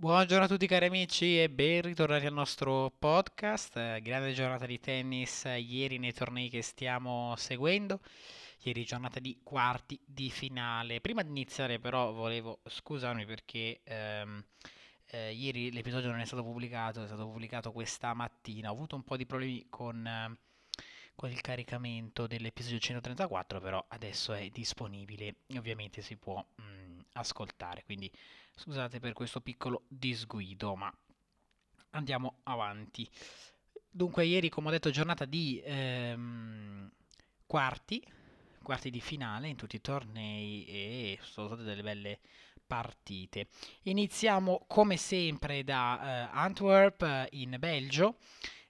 Buongiorno a tutti cari amici e ben ritornati al nostro podcast. Grande giornata di tennis ieri nei tornei che stiamo seguendo. Ieri giornata di quarti di finale. Prima di iniziare però volevo scusarmi perché ehm, eh, ieri l'episodio non è stato pubblicato, è stato pubblicato questa mattina. Ho avuto un po' di problemi con, eh, con il caricamento dell'episodio 134, però adesso è disponibile ovviamente si può ascoltare. Quindi Scusate per questo piccolo disguido, ma andiamo avanti. Dunque, ieri, come ho detto, giornata di ehm, quarti, quarti di finale in tutti i tornei e sono state delle belle partite. Iniziamo come sempre da uh, Antwerp in Belgio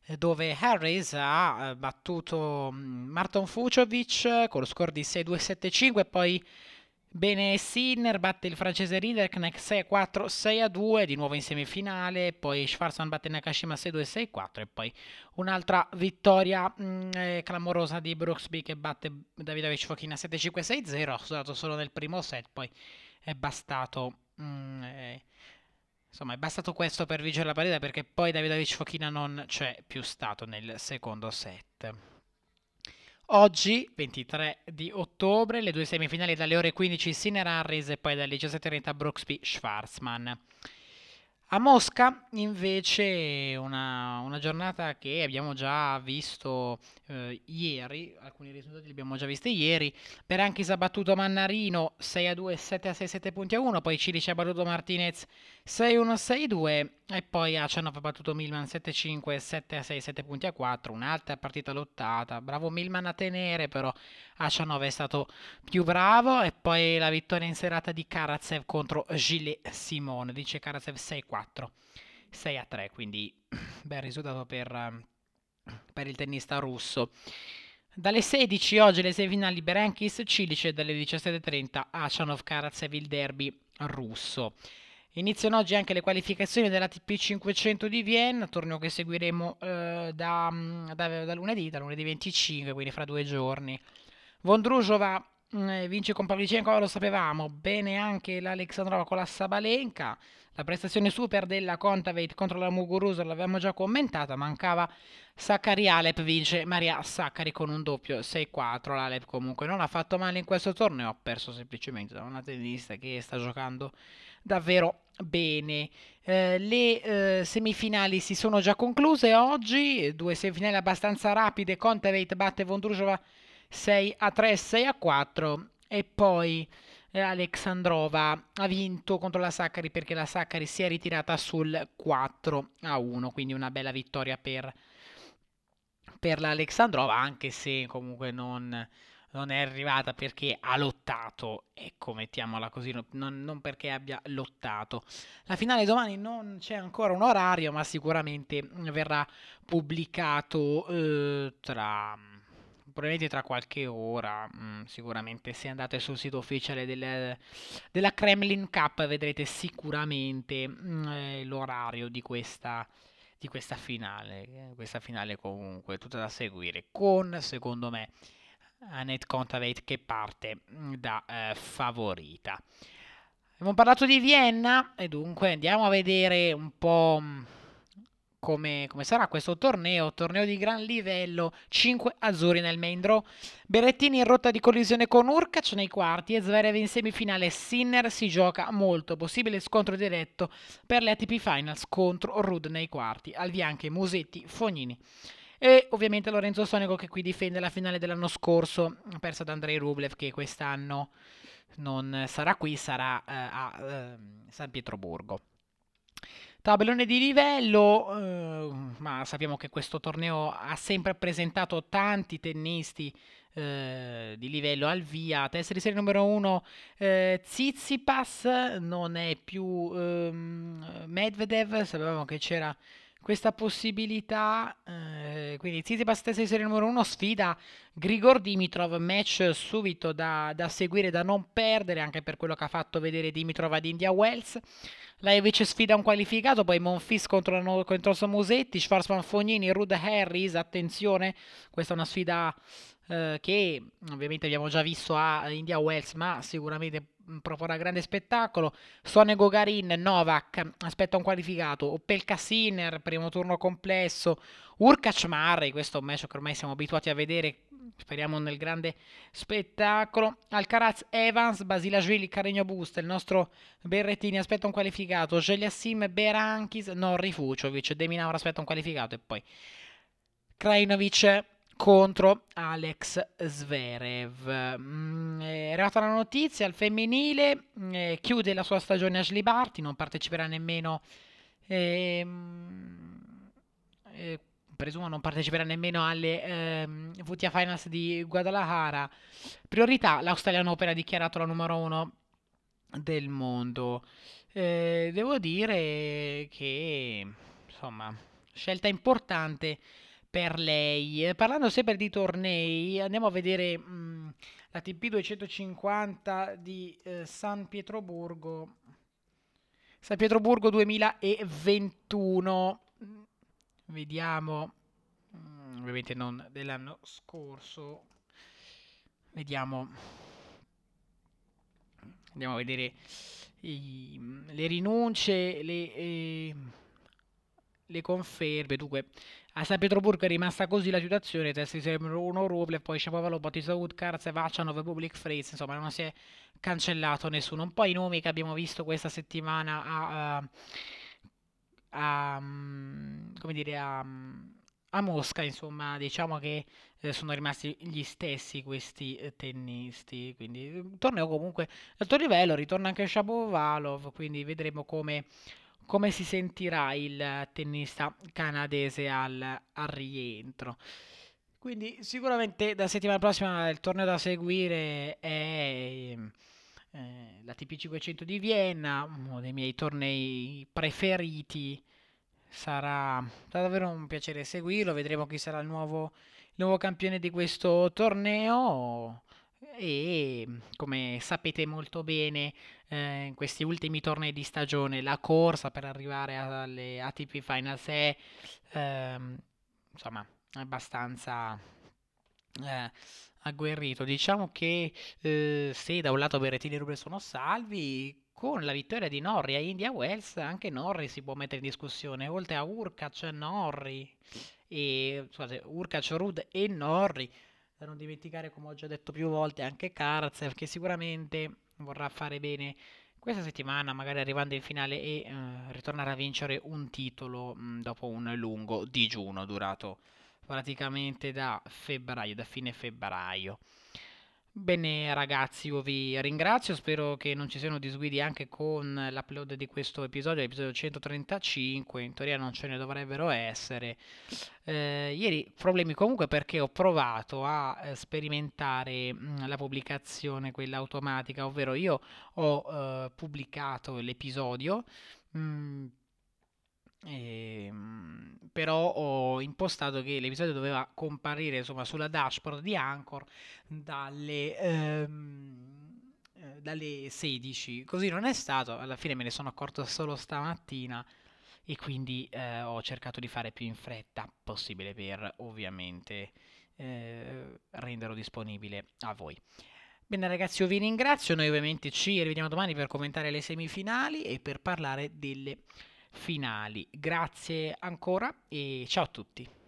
eh, dove Harris ha eh, battuto mm, Marton Fucovic con lo score di 6-2-7-5 e poi Bene, Sinner batte il francese Riederknecht 6-4, 6-2, di nuovo in semifinale, poi Schwarzman batte Nakashima 6-2, 6-4 e poi un'altra vittoria mh, mm, eh, clamorosa di Brooksby che batte Davidovic Fokina 7-5, 6-0, ha sudato solo nel primo set, poi è bastato... Mh, mm, eh, insomma, è bastato questo per vincere la partita perché poi Davidovic Fokina non c'è più stato nel secondo set. Oggi, 23 di ottobre, le due semifinali dalle ore 15 Sinner Harris e poi dalle 17.30 Brooksby Schwarzman. A Mosca invece una, una, giornata che abbiamo già visto eh, ieri, alcuni risultati li abbiamo già visti ieri, Berankis ha battuto Mannarino 6 a 2, 7 a 6, 7 punti a 1, poi Cilici ha battuto Martinez 6 a 1, 6 a 2 e poi Acianov ha battuto Milman 7 a 5, 7 a 6, 7 punti a 4, un'altra partita lottata, bravo Milman a tenere però Acianov è stato più bravo e poi la vittoria in serata di Karatsev contro Gilles Simone, dice Karatsev 6 a 4. 6 a 3, quindi bel risultato per, per il tennista russo. Dalle 16 oggi le semifinali Berankis Cilice dalle 17.30 Achanov Karatsev il derby russo. Iniziano oggi anche le qualificazioni dell'ATP 500 di Vienna, torneo che seguiremo eh, da, da, da, lunedì, da lunedì 25, quindi fra due giorni. Vondrusova eh, vince con Pavlicenko, lo sapevamo, bene anche l'Alexandrova con la Sabalenka. La prestazione super della Contaveit contro la Muguruza l'avevamo già commentata, mancava Saccari Alep, vince Maria Saccari con un doppio 6-4. L'Alep comunque non ha fatto male in questo torneo, ha perso semplicemente da una tennista che sta giocando davvero bene. Eh, le eh, semifinali si sono già concluse oggi, due semifinali abbastanza rapide, Contaveit batte Vondrusova 6 a 3, 6 a 4 e poi eh, Alexandrova ha vinto contro la Saccari perché la Saccari si è ritirata sul 4 a 1, quindi una bella vittoria per, per l'Alexandrova, anche se comunque non, non, è arrivata perché ha lottato, ecco, mettiamola così, non, non, perché abbia lottato. La finale domani non c'è ancora un orario, ma sicuramente verrà pubblicato eh, tra probabilmente tra qualche ora, mh, mm, sicuramente se andate sul sito ufficiale del, della Kremlin Cup vedrete sicuramente mh, mm, eh, l'orario di questa, di questa finale, questa finale comunque tutta da seguire, con secondo me Annette Contaveit che parte mm, da eh, favorita. Abbiamo parlato di Vienna e dunque andiamo a vedere un po' come, come, sarà questo torneo, torneo di gran livello, 5 azzurri nel main draw, Berrettini in rotta di collisione con Urkac nei quarti e Zverev in semifinale, Sinner si gioca molto, possibile scontro diretto per le ATP Finals contro Rud nei quarti, al via anche Musetti, Fognini. E ovviamente Lorenzo Sonico che qui difende la finale dell'anno scorso, persa da Andrei Rublev che quest'anno non sarà qui, sarà eh, a eh, San Pietroburgo. Tabellone di livello, eh, ma sappiamo che questo torneo ha sempre presentato tanti tennisti eh, di livello al via. Testa di serie numero 1 eh, Tsitsipas, non è più ehm, Medvedev, sapevamo che c'era questa possibilità. Eh, quindi Tsitsipas testa di serie numero 1 sfida Grigor Dimitrov, match subito da, da, seguire, da non perdere, anche per quello che ha fatto vedere Dimitrov ad India Wells. Lajovic sfida un qualificato, poi Monfils contro, contro Musetti, Schwarzman Fognini, Rud Harris, attenzione, questa è una sfida eh, che ovviamente abbiamo già visto a India Wells, ma sicuramente proporrà grande spettacolo. Sone Gogarin, Novak, aspetta un qualificato. Opelka Sinner, primo turno complesso. Urkac Marri, questo è un match che ormai siamo abituati a vedere, speriamo nel grande spettacolo. Alcaraz Evans, Basilashvili, Carregno Busta, il nostro Berrettini aspetta un qualificato. Geliassim, Berankis, Norri Fuciovic, Deminaur aspetta un qualificato e poi Krajinovic contro Alex Zverev. Mm, è arrivata la notizia al femminile, mm, eh, chiude la sua stagione Ashley Barty, non parteciperà nemmeno... Eh, eh, presumo non parteciperà nemmeno alle ehm, VTA Finals di Guadalajara. Priorità, l'Australian Open ha dichiarato la numero uno del mondo. Eh, devo dire che, insomma, scelta importante per lei. Parlando sempre di tornei, andiamo a vedere mh, mm, la TP 250 di eh, San Pietroburgo. San Pietroburgo 2021. Vediamo, mm, ovviamente non dell'anno scorso. Vediamo. Andiamo a vedere i, le rinunce, le, eh, le conferme. Dunque, a San Pietroburgo è rimasta così la situazione, testi sembrano uno Rublev, poi Shapovalov, Batista Woodcars, Vachanov, Public Fritz, insomma non si è cancellato nessuno. Un po' i nomi che abbiamo visto questa settimana a, a, a come dire, a, a, Mosca, insomma, diciamo che eh, sono rimasti gli stessi questi eh, tennisti, quindi il torneo comunque alto livello, ritorna anche Shapovalov, quindi vedremo come come si sentirà il tennista canadese al, al rientro. Quindi sicuramente la settimana prossima il torneo da seguire è eh, la TP500 di Vienna, uno dei miei tornei preferiti. Sarà, sarà davvero un piacere seguirlo, vedremo chi sarà il nuovo, il nuovo campione di questo torneo e come sapete molto bene eh, in questi ultimi tornei di stagione la corsa per arrivare alle ATP Finals è ehm, insomma abbastanza eh, agguerrito. Diciamo che eh, se da un lato Berrettini e Rubel sono salvi con la vittoria di Norri a India Wells anche Norri si può mettere in discussione. Oltre a Urkac, Norri e scusate, Urkac, Rud e Norri da non dimenticare, come ho già detto più volte, anche Karatsev che sicuramente vorrà fare bene questa settimana, magari arrivando in finale e eh, ritornare a vincere un titolo mh, mm, dopo un lungo digiuno durato praticamente da febbraio, da fine febbraio. Bene ragazzi, io vi ringrazio, spero che non ci siano disguidi anche con l'upload di questo episodio, l'episodio 135, in teoria non ce ne dovrebbero essere. Eh, ieri problemi comunque perché ho provato a eh, sperimentare mh, mm, la pubblicazione, quella automatica, ovvero io ho eh, pubblicato l'episodio. Mh, mm, e, ehm, però ho impostato che l'episodio doveva comparire insomma, sulla dashboard di Anchor dalle, ehm, eh, dalle 16. Così non è stato, alla fine me ne sono accorto solo stamattina e quindi eh, ho cercato di fare più in fretta possibile per ovviamente eh, renderlo disponibile a voi. Bene ragazzi, io vi ringrazio, noi ovviamente ci rivediamo domani per commentare le semifinali e per parlare delle finali. Grazie ancora e ciao a tutti.